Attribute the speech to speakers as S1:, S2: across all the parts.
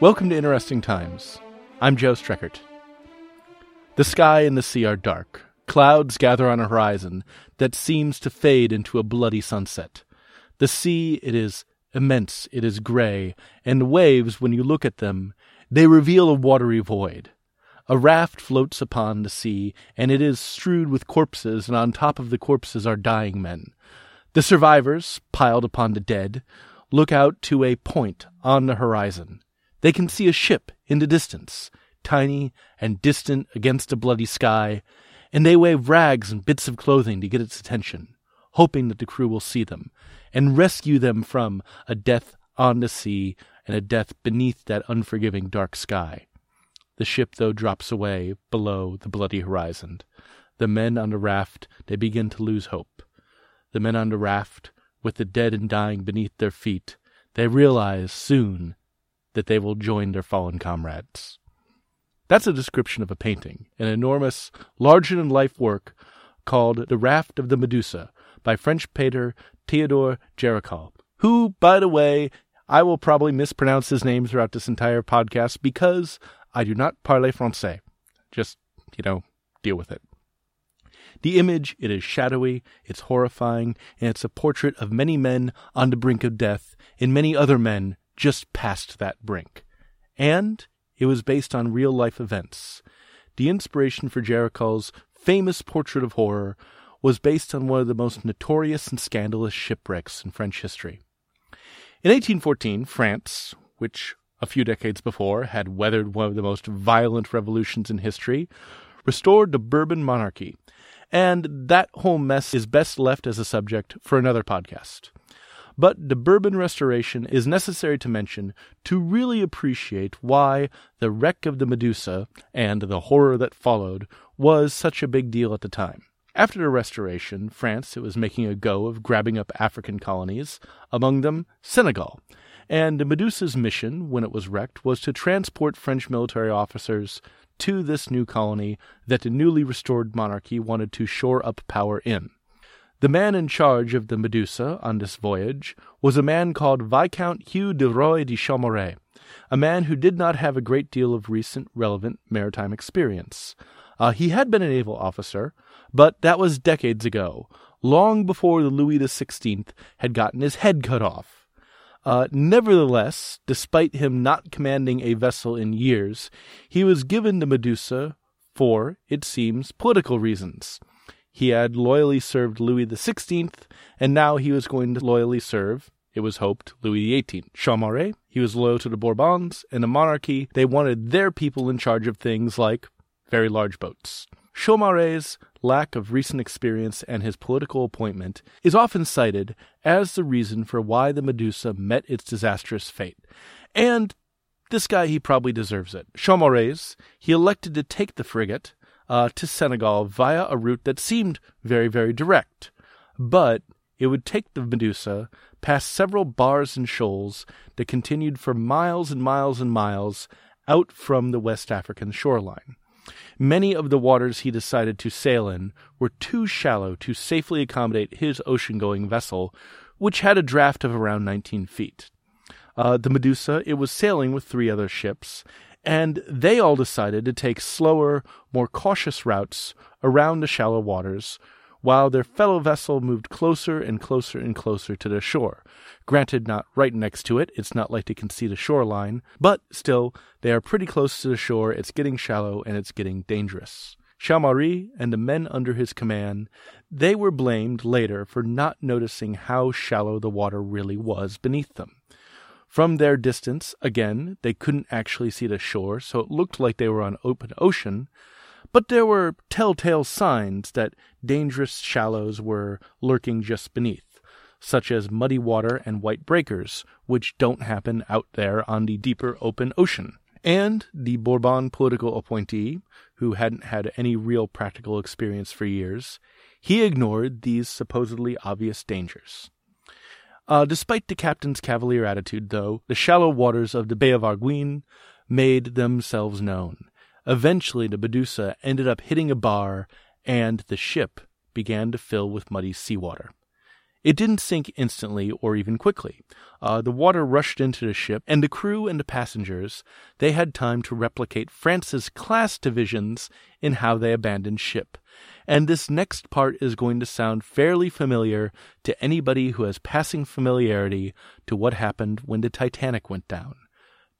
S1: Welcome to Interesting Times. I'm Joe Streckert. The sky and the sea are dark. Clouds gather on a horizon that seems to fade into a bloody sunset. The sea, it is immense, it is gray, and waves, when you look at them, they reveal a watery void. A raft floats upon the sea, and it is strewed with corpses, and on top of the corpses are dying men. The survivors, piled upon the dead, look out to a point on the horizon. They can see a ship in the distance, tiny and distant against a bloody sky, and they wave rags and bits of clothing to get its attention, hoping that the crew will see them and rescue them from a death on the sea and a death beneath that unforgiving dark sky. The ship, though, drops away below the bloody horizon. The men on the raft, they begin to lose hope. The men on the raft, with the dead and dying beneath their feet, they realize soon that they will join their fallen comrades. That's a description of a painting, an enormous, larger than life work called The Raft of the Medusa by French painter Theodore Géricault, who, by the way, I will probably mispronounce his name throughout this entire podcast because I do not parler français. Just, you know, deal with it. The image, it is shadowy, it's horrifying, and it's a portrait of many men on the brink of death and many other men just past that brink. And it was based on real life events. The inspiration for Géricault's famous portrait of horror was based on one of the most notorious and scandalous shipwrecks in French history. In 1814, France, which a few decades before had weathered one of the most violent revolutions in history, restored the Bourbon monarchy, and that whole mess is best left as a subject for another podcast. But the Bourbon restoration is necessary to mention to really appreciate why the wreck of the Medusa and the horror that followed was such a big deal at the time. After the restoration, France was making a go of grabbing up African colonies, among them Senegal. And the Medusa's mission, when it was wrecked, was to transport French military officers to this new colony that the newly restored monarchy wanted to shore up power in. The man in charge of the Medusa on this voyage was a man called Viscount Hugh de Roy de Chaumareix, a man who did not have a great deal of recent relevant maritime experience. Uh, he had been a naval officer, but that was decades ago, long before the Louis XVI had gotten his head cut off. Uh, nevertheless, despite him not commanding a vessel in years, he was given the Medusa for, it seems, political reasons. He had loyally served Louis XVI, and now he was going to loyally serve, it was hoped, Louis XVIII. Chaumareix, he was loyal to the Bourbons, and the monarchy, they wanted their people in charge of things like very large boats. Chaumareix's lack of recent experience and his political appointment is often cited as the reason for why the Medusa met its disastrous fate. And this guy, he probably deserves it. Chaumareix, he elected to take the frigate uh, to Senegal via a route that seemed very, very direct. But it would take the Medusa past several bars and shoals that continued for miles and miles and miles out from the West African shoreline. Many of the waters he decided to sail in were too shallow to safely accommodate his ocean going vessel, which had a draft of around 19 feet. Uh, the Medusa, it was sailing with three other ships, and they all decided to take slower, more cautious routes around the shallow waters, while their fellow vessel moved closer and closer and closer to the shore. Granted, not right next to it, it's not like they can see the shoreline, but still, they are pretty close to the shore, it's getting shallow, and it's getting dangerous. Chaumareix and the men under his command, they were blamed later for not noticing how shallow the water really was beneath them. From their distance, again, they couldn't actually see the shore, so it looked like they were on open ocean, but there were telltale signs that dangerous shallows were lurking just beneath, such as muddy water and white breakers, which don't happen out there on the deeper open ocean. And the Bourbon political appointee, who hadn't had any real practical experience for years, he ignored these supposedly obvious dangers. Uh, despite the captain's cavalier attitude, though, the shallow waters of the Bay of Arguin made themselves known. Eventually, the Medusa ended up hitting a bar, and the ship began to fill with muddy seawater. It didn't sink instantly or even quickly. Uh, the water rushed into the ship, and the crew and the passengers they had time to replicate France's class divisions in how they abandoned ship. And this next part is going to sound fairly familiar to anybody who has passing familiarity to what happened when the Titanic went down.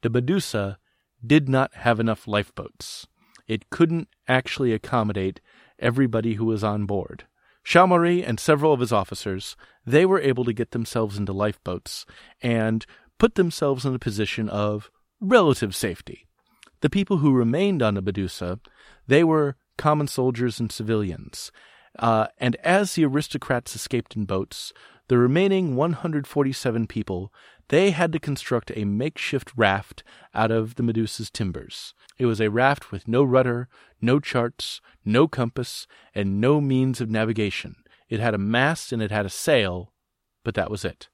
S1: The Medusa did not have enough lifeboats. It couldn't actually accommodate everybody who was on board. Chaumareix and several of his officers, they were able to get themselves into lifeboats and put themselves in a position of relative safety. The people who remained on the Medusa, they were common soldiers and civilians. Uh, and as the aristocrats escaped in boats, the remaining 147 people, they had to construct a makeshift raft out of the Medusa's timbers. It was a raft with no rudder, no charts, no compass, and no means of navigation. It had a mast and it had a sail, but that was it.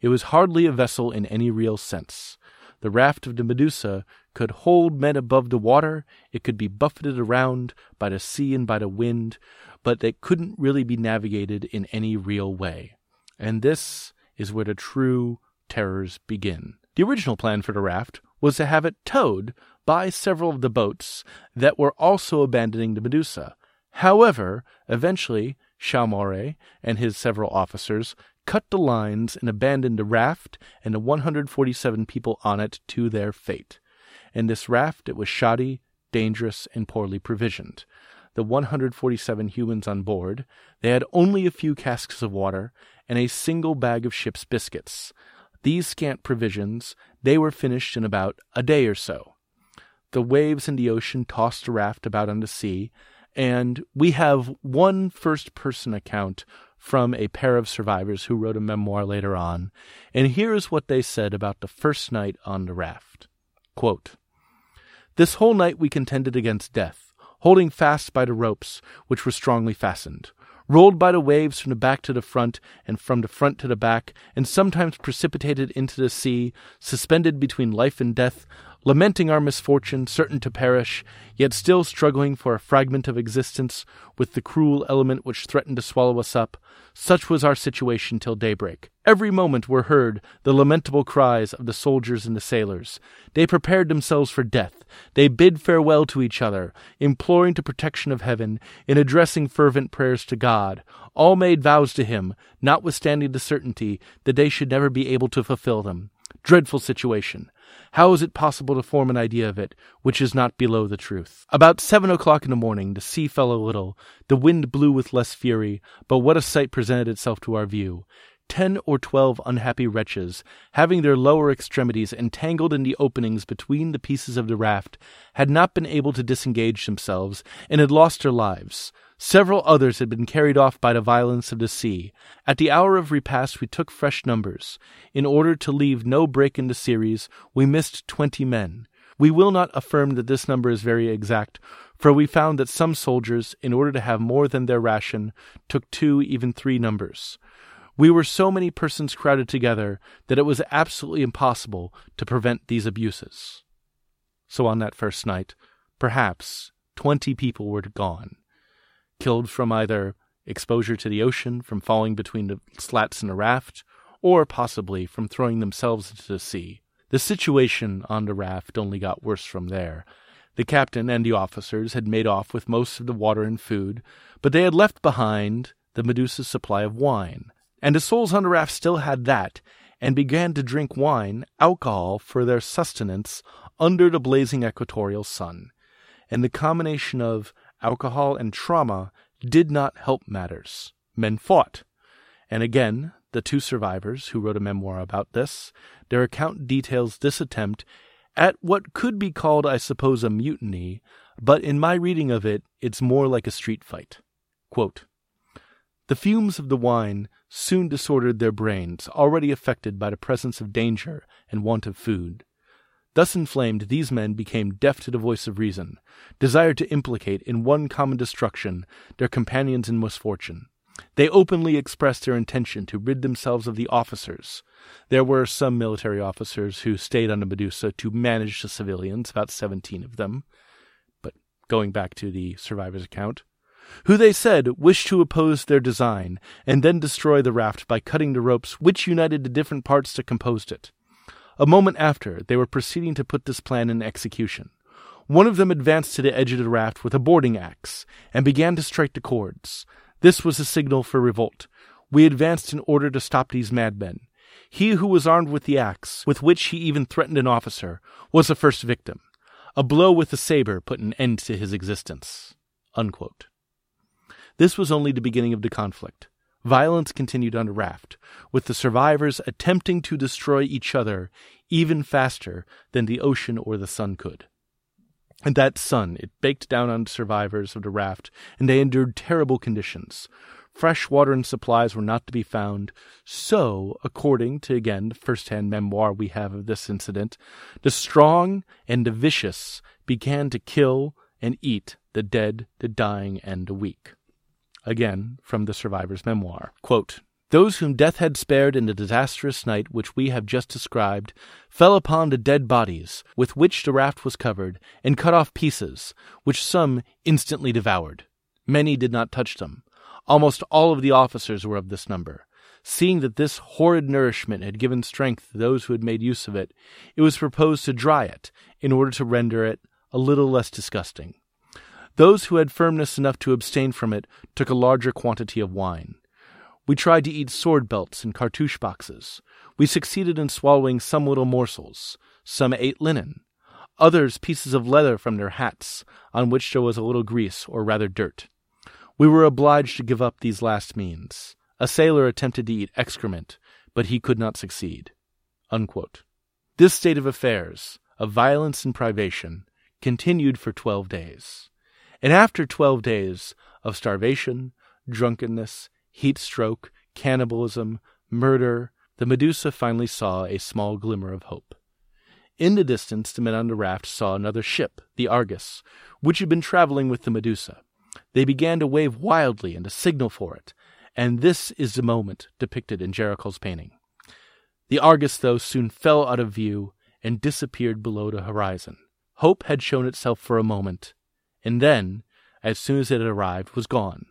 S1: It was hardly a vessel in any real sense. The raft of the Medusa could hold men above the water, it could be buffeted around by the sea and by the wind, but it couldn't really be navigated in any real way. And this is where the true terrors begin. The original plan for the raft was to have it towed by several of the boats that were also abandoning the Medusa. However, eventually, Chaumareix and his several officers cut the lines and abandoned the raft and the 147 people on it to their fate. In this raft, it was shoddy, dangerous, and poorly provisioned. The 147 humans on board, they had only a few casks of water and a single bag of ship's biscuits. These scant provisions, they were finished in about a day or so. The waves in the ocean tossed the raft about on the sea, and we have one first person account from a pair of survivors who wrote a memoir later on, and here is what they said about the first night on the raft. Quote, this whole night we contended against death, holding fast by the ropes, which were strongly fastened rolled by the waves from the back to the front and from the front to the back, and sometimes precipitated into the sea, suspended between life and death, lamenting our misfortune, certain to perish, yet still struggling for a fragment of existence with the cruel element which threatened to swallow us up. Such was our situation till daybreak. Every moment were heard the lamentable cries of the soldiers and the sailors. They prepared themselves for death. They bid farewell to each other, imploring the protection of heaven, in addressing fervent prayers to God. All made vows to him, notwithstanding the certainty that they should never be able to fulfill them. Dreadful situation. How is it possible to form an idea of it which is not below the truth? About seven o'clock in the morning, the sea fell a little, the wind blew with less fury, but what a sight presented itself to our view! Ten or twelve unhappy wretches, having their lower extremities entangled in the openings between the pieces of the raft, had not been able to disengage themselves, and had lost their lives. Several others had been carried off by the violence of the sea. At the hour of repast, we took fresh numbers. In order to leave no break in the series, we missed twenty men. We will not affirm that this number is very exact, for we found that some soldiers, in order to have more than their ration, took two, even three numbers. We were so many persons crowded together that it was absolutely impossible to prevent these abuses. So on that first night, perhaps twenty people were gone killed from either exposure to the ocean, from falling between the slats in a raft, or possibly from throwing themselves into the sea. The situation on the raft only got worse from there. The captain and the officers had made off with most of the water and food, but they had left behind the Medusa's supply of wine. And the souls on the raft still had that, and began to drink wine, alcohol, for their sustenance under the blazing equatorial sun. And the combination of alcohol, and trauma did not help matters. Men fought. And again, the two survivors who wrote a memoir about this, their account details this attempt at what could be called, I suppose, a mutiny, but in my reading of it, it's more like a street fight. Quote, the fumes of the wine soon disordered their brains, already affected by the presence of danger and want of food. Thus inflamed, these men became deaf to the voice of reason, desired to implicate in one common destruction their companions in misfortune. They openly expressed their intention to rid themselves of the officers. There were some military officers who stayed on the Medusa to manage the civilians, about seventeen of them. But going back to the survivor's account, who they said wished to oppose their design and then destroy the raft by cutting the ropes which united the different parts that composed it. A moment after, they were proceeding to put this plan in execution. One of them advanced to the edge of the raft with a boarding axe and began to strike the cords. This was a signal for revolt. We advanced in order to stop these madmen. He who was armed with the axe, with which he even threatened an officer, was the first victim. A blow with the saber put an end to his existence. Unquote. This was only the beginning of the conflict. Violence continued on the raft, with the survivors attempting to destroy each other even faster than the ocean or the sun could. And that sun, it baked down on the survivors of the raft, and they endured terrible conditions. Fresh water and supplies were not to be found. So, according to, again, the first hand memoir we have of this incident, the strong and the vicious began to kill and eat the dead, the dying, and the weak. Again, from the survivor's memoir. Quote, those whom death had spared in the disastrous night which we have just described fell upon the dead bodies with which the raft was covered, and cut off pieces, which some instantly devoured. Many did not touch them. Almost all of the officers were of this number. Seeing that this horrid nourishment had given strength to those who had made use of it, it was proposed to dry it in order to render it a little less disgusting. Those who had firmness enough to abstain from it took a larger quantity of wine. We tried to eat sword belts and cartouche boxes. We succeeded in swallowing some little morsels. Some ate linen. Others pieces of leather from their hats, on which there was a little grease, or rather dirt. We were obliged to give up these last means. A sailor attempted to eat excrement, but he could not succeed. Unquote. This state of affairs, of violence and privation, continued for twelve days. And after twelve days of starvation, drunkenness, heat stroke, cannibalism, murder, the Medusa finally saw a small glimmer of hope. In the distance, the men on the raft saw another ship, the Argus, which had been traveling with the Medusa. They began to wave wildly and to signal for it, and this is the moment depicted in Géricault's painting. The Argus, though, soon fell out of view and disappeared below the horizon. Hope had shown itself for a moment, and then, as soon as it had arrived, was gone.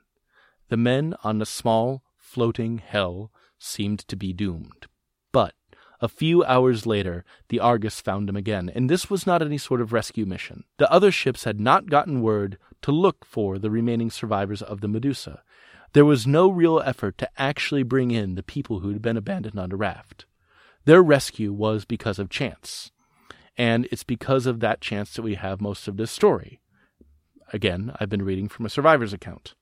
S1: The men on the small, floating hell seemed to be doomed. But a few hours later, the Argus found him again, and this was not any sort of rescue mission. The other ships had not gotten word to look for the remaining survivors of the Medusa. There was no real effort to actually bring in the people who had been abandoned on the raft. Their rescue was because of chance. And it's because of that chance that we have most of this story. Again, I've been reading from a survivor's account.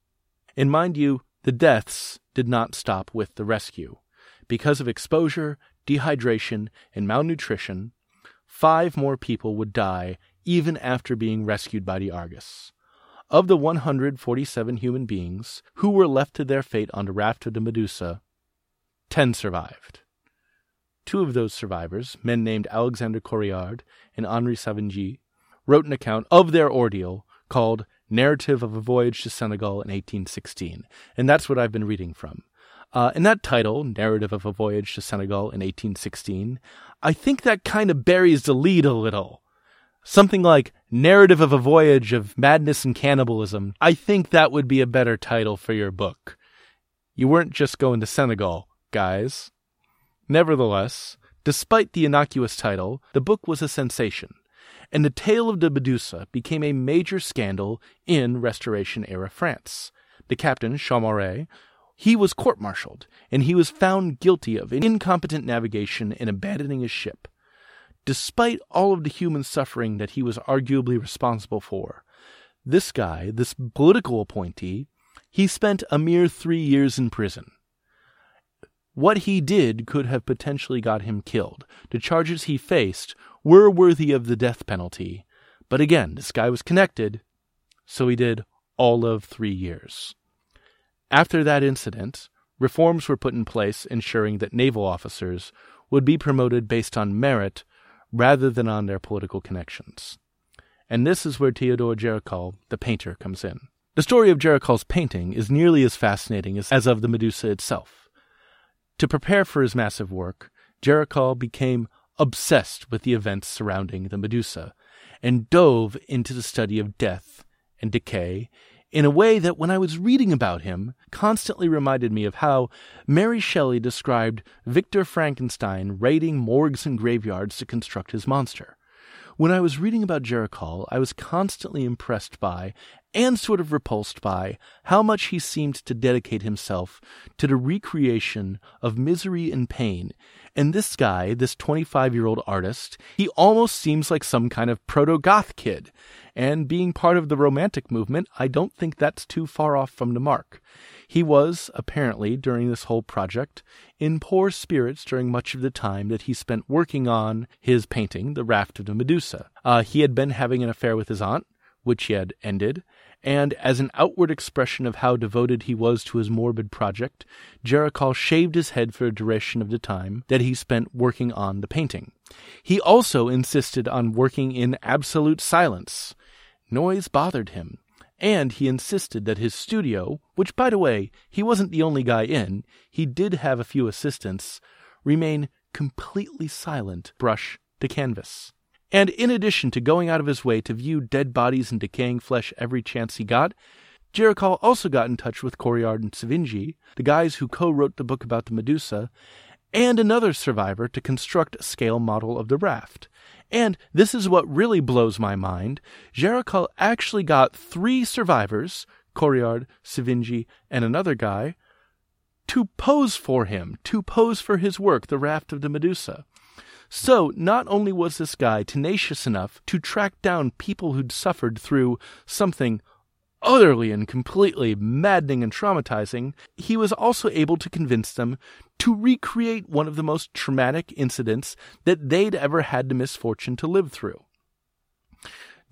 S1: And mind you, the deaths did not stop with the rescue. Because of exposure, dehydration, and malnutrition, five more people would die even after being rescued by the Argus. Of the 147 human beings who were left to their fate on the raft of the Medusa, ten survived. Two of those survivors, men named Alexander Correard and Henri Savigny, wrote an account of their ordeal called Narrative of a Voyage to Senegal in 1816. And that's what I've been reading from. Uh, and that title, Narrative of a Voyage to Senegal in 1816, I think that kind of buries the lead a little. Something like Narrative of a Voyage of Madness and Cannibalism. I think that would be a better title for your book. You weren't just going to Senegal, guys. Nevertheless, despite the innocuous title, the book was a sensation and the tale of the Medusa became a major scandal in Restoration era France. The captain, Chaumareix, he was court martialed, and he was found guilty of incompetent navigation and abandoning his ship. Despite all of the human suffering that he was arguably responsible for, this guy, this political appointee, he spent a mere three years in prison. What he did could have potentially got him killed. The charges he faced were worthy of the death penalty. But again, this guy was connected, so he did all of three years. After that incident, reforms were put in place ensuring that naval officers would be promoted based on merit rather than on their political connections. And this is where Theodore Géricault, the painter, comes in. The story of Géricault's painting is nearly as fascinating as, as of the Medusa itself. To prepare for his massive work, Géricault became obsessed with the events surrounding the Medusa and dove into the study of death and decay in a way that, when I was reading about him, constantly reminded me of how Mary Shelley described Victor Frankenstein raiding morgues and graveyards to construct his monster. When I was reading about Géricault, I was constantly impressed by and sort of repulsed by how much he seemed to dedicate himself to the recreation of misery and pain. And this guy, this 25 year old artist, he almost seems like some kind of proto goth kid. And being part of the Romantic movement, I don't think that's too far off from the mark. He was, apparently, during this whole project, in poor spirits during much of the time that he spent working on his painting, The Raft of the Medusa. Uh, he had been having an affair with his aunt, which he had ended, and as an outward expression of how devoted he was to his morbid project, Géricault shaved his head for a duration of the time that he spent working on the painting. He also insisted on working in absolute silence. Noise bothered him, and he insisted that his studio, which by the way, he wasn't the only guy in, he did have a few assistants, remain completely silent, brush to canvas. And in addition to going out of his way to view dead bodies and decaying flesh every chance he got, Géricault also got in touch with Correard and Savigny, the guys who co wrote the book about the Medusa, and another survivor to construct a scale model of the raft. And this is what really blows my mind. Géricault actually got three survivors, Correard, Savigny, and another guy, to pose for him, to pose for his work, The Raft of the Medusa. So, not only was this guy tenacious enough to track down people who'd suffered through something utterly and completely maddening and traumatizing, he was also able to convince them to recreate one of the most traumatic incidents that they'd ever had the misfortune to live through.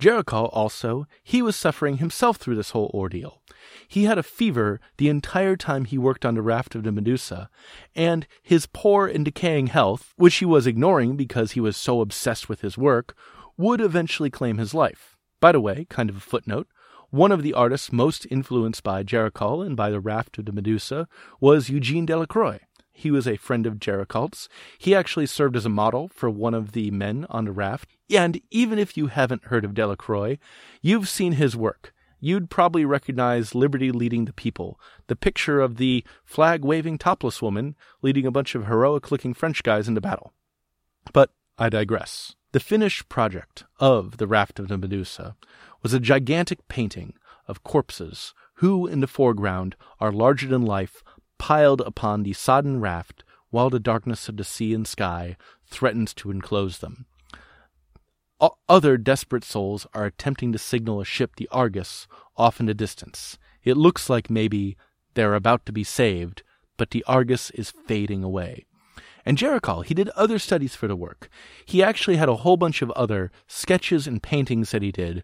S1: Géricault also, he was suffering himself through this whole ordeal. He had a fever the entire time he worked on the raft of the Medusa, and his poor and decaying health, which he was ignoring because he was so obsessed with his work, would eventually claim his life. By the way, kind of a footnote, one of the artists most influenced by Géricault and by the raft of the Medusa was Eugene Delacroix. He was a friend of Géricault's. He actually served as a model for one of the men on the raft. And even if you haven't heard of Delacroix, you've seen his work. You'd probably recognize Liberty Leading the People, the picture of the flag waving topless woman leading a bunch of heroic looking French guys into battle. But I digress. The finished project of the Raft of the Medusa was a gigantic painting of corpses who, in the foreground, are larger than life, piled upon the sodden raft, while the darkness of the sea and sky threatens to enclose them. Other desperate souls are attempting to signal a ship, the Argus, off in the distance. It looks like maybe they're about to be saved, but the Argus is fading away. And Géricault, he did other studies for the work. He actually had a whole bunch of other sketches and paintings that he did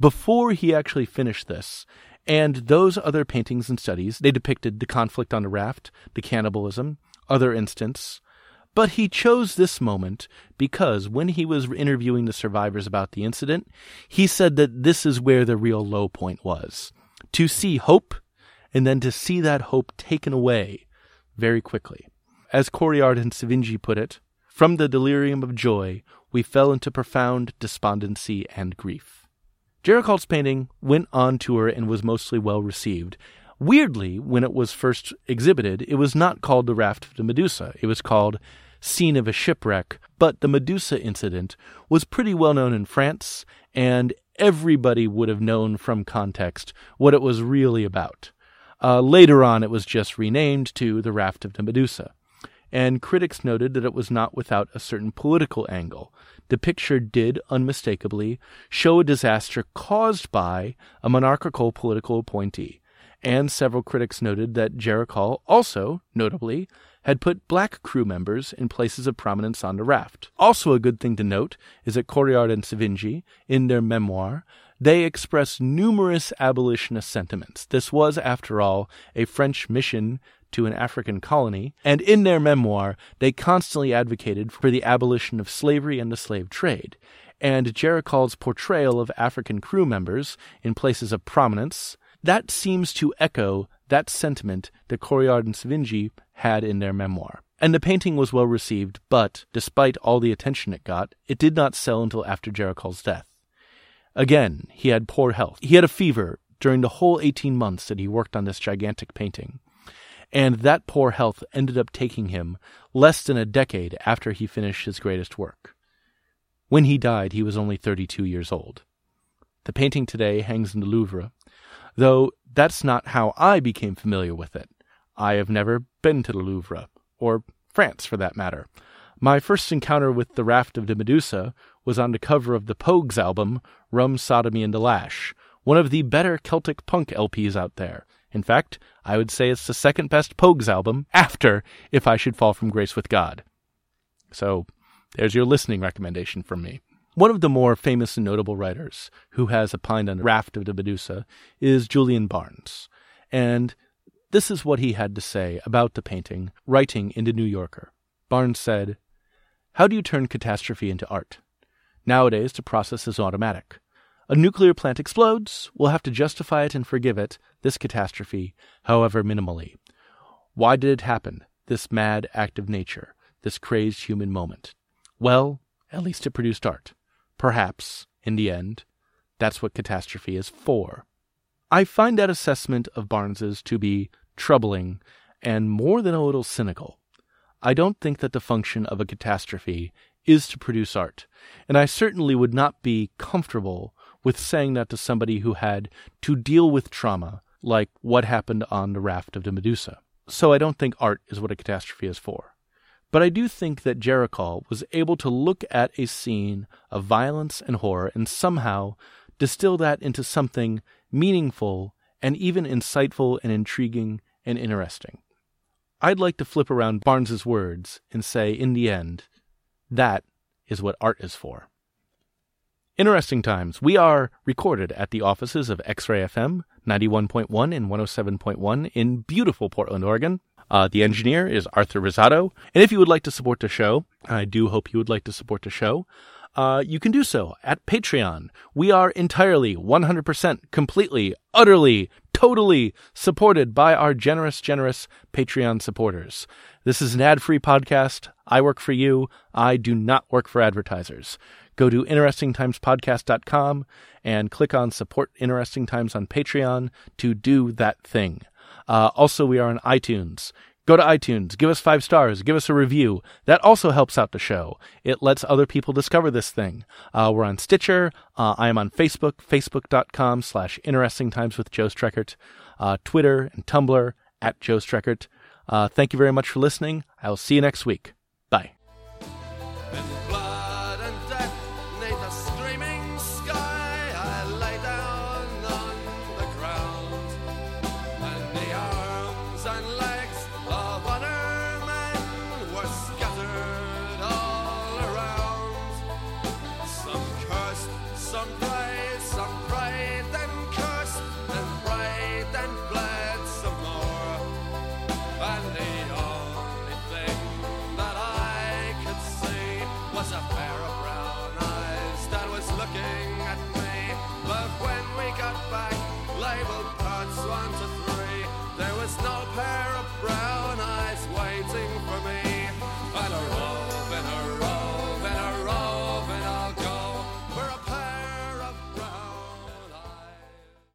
S1: before he actually finished this. And those other paintings and studies, they depicted the conflict on the raft, the cannibalism, other instants. But he chose this moment because when he was interviewing the survivors about the incident, he said that this is where the real low point was. To see hope, and then to see that hope taken away very quickly. As Correard and Savigny put it, from the delirium of joy, we fell into profound despondency and grief. Géricault's painting went on tour and was mostly well received. Weirdly, when it was first exhibited, it was not called The Raft of the Medusa. It was called Scene of a Shipwreck. But the Medusa incident was pretty well known in France, and everybody would have known from context what it was really about. Uh, later on, it was just renamed to The Raft of the Medusa and critics noted that it was not without a certain political angle. The picture did, unmistakably, show a disaster caused by a monarchical political appointee, and several critics noted that Géricault also, notably, had put black crew members in places of prominence on the raft. Also, a good thing to note is that Correard and Savigny, in their memoir, they express numerous abolitionist sentiments. This was, after all, a French mission to an African colony, and in their memoir, they constantly advocated for the abolition of slavery and the slave trade. And Géricault's portrayal of African crew members in places of prominence, that seems to echo that sentiment that Correard and Savigny had in their memoir. And the painting was well received, but, despite all the attention it got, it did not sell until after Géricault's death. Again, he had poor health. He had a fever during the whole 18 months that he worked on this gigantic painting. And that poor health ended up taking him less than a decade after he finished his greatest work. When he died, he was only 32 years old. The painting today hangs in the Louvre, though that's not how I became familiar with it. I have never been to the Louvre, or France for that matter. My first encounter with the Raft of the Medusa was on the cover of the Pogues album, Rum, Sodomy, and the Lash, one of the better Celtic punk LPs out there. In fact, I would say it's the second best Pogues album after If I Should Fall from Grace with God. So, there's your listening recommendation from me. One of the more famous and notable writers who has opined on the Raft of the Medusa is Julian Barnes. And this is what he had to say about the painting, writing in the New Yorker. Barnes said, how do you turn catastrophe into art? Nowadays, the process is automatic. A nuclear plant explodes, we'll have to justify it and forgive it, this catastrophe, however minimally. Why did it happen, this mad act of nature, this crazed human moment? Well, at least it produced art. Perhaps, in the end, that's what catastrophe is for. I find that assessment of Barnes's to be troubling and more than a little cynical. I don't think that the function of a catastrophe is to produce art, and I certainly would not be comfortable with saying that to somebody who had to deal with trauma, like what happened on the raft of the Medusa. So I don't think art is what a catastrophe is for. But I do think that Géricault was able to look at a scene of violence and horror and somehow distill that into something meaningful and even insightful and intriguing and interesting. I'd like to flip around Barnes's words and say, in the end, that is what art is for. Interesting times. We are recorded at the offices of X-Ray FM 91.1 and 107.1 in beautiful Portland, Oregon. Uh, the engineer is Arthur Rosado. And if you would like to support the show, I do hope you would like to support the show, uh, you can do so at Patreon. We are entirely, 100%, completely, utterly, totally supported by our generous, generous Patreon supporters. This is an ad free podcast. I work for you. I do not work for advertisers. Go to interestingtimespodcast.com and click on Support Interesting Times on Patreon to do that thing. Uh, also, we are on iTunes. Go to iTunes, give us five stars, give us a review. That also helps out the show. It lets other people discover this thing. Uh, we're on Stitcher. Uh, I am on Facebook, facebook.com slash interesting times with Joe Streckert, uh, Twitter and Tumblr at Joe Streckert. Uh, thank you very much for listening. I will see you next week.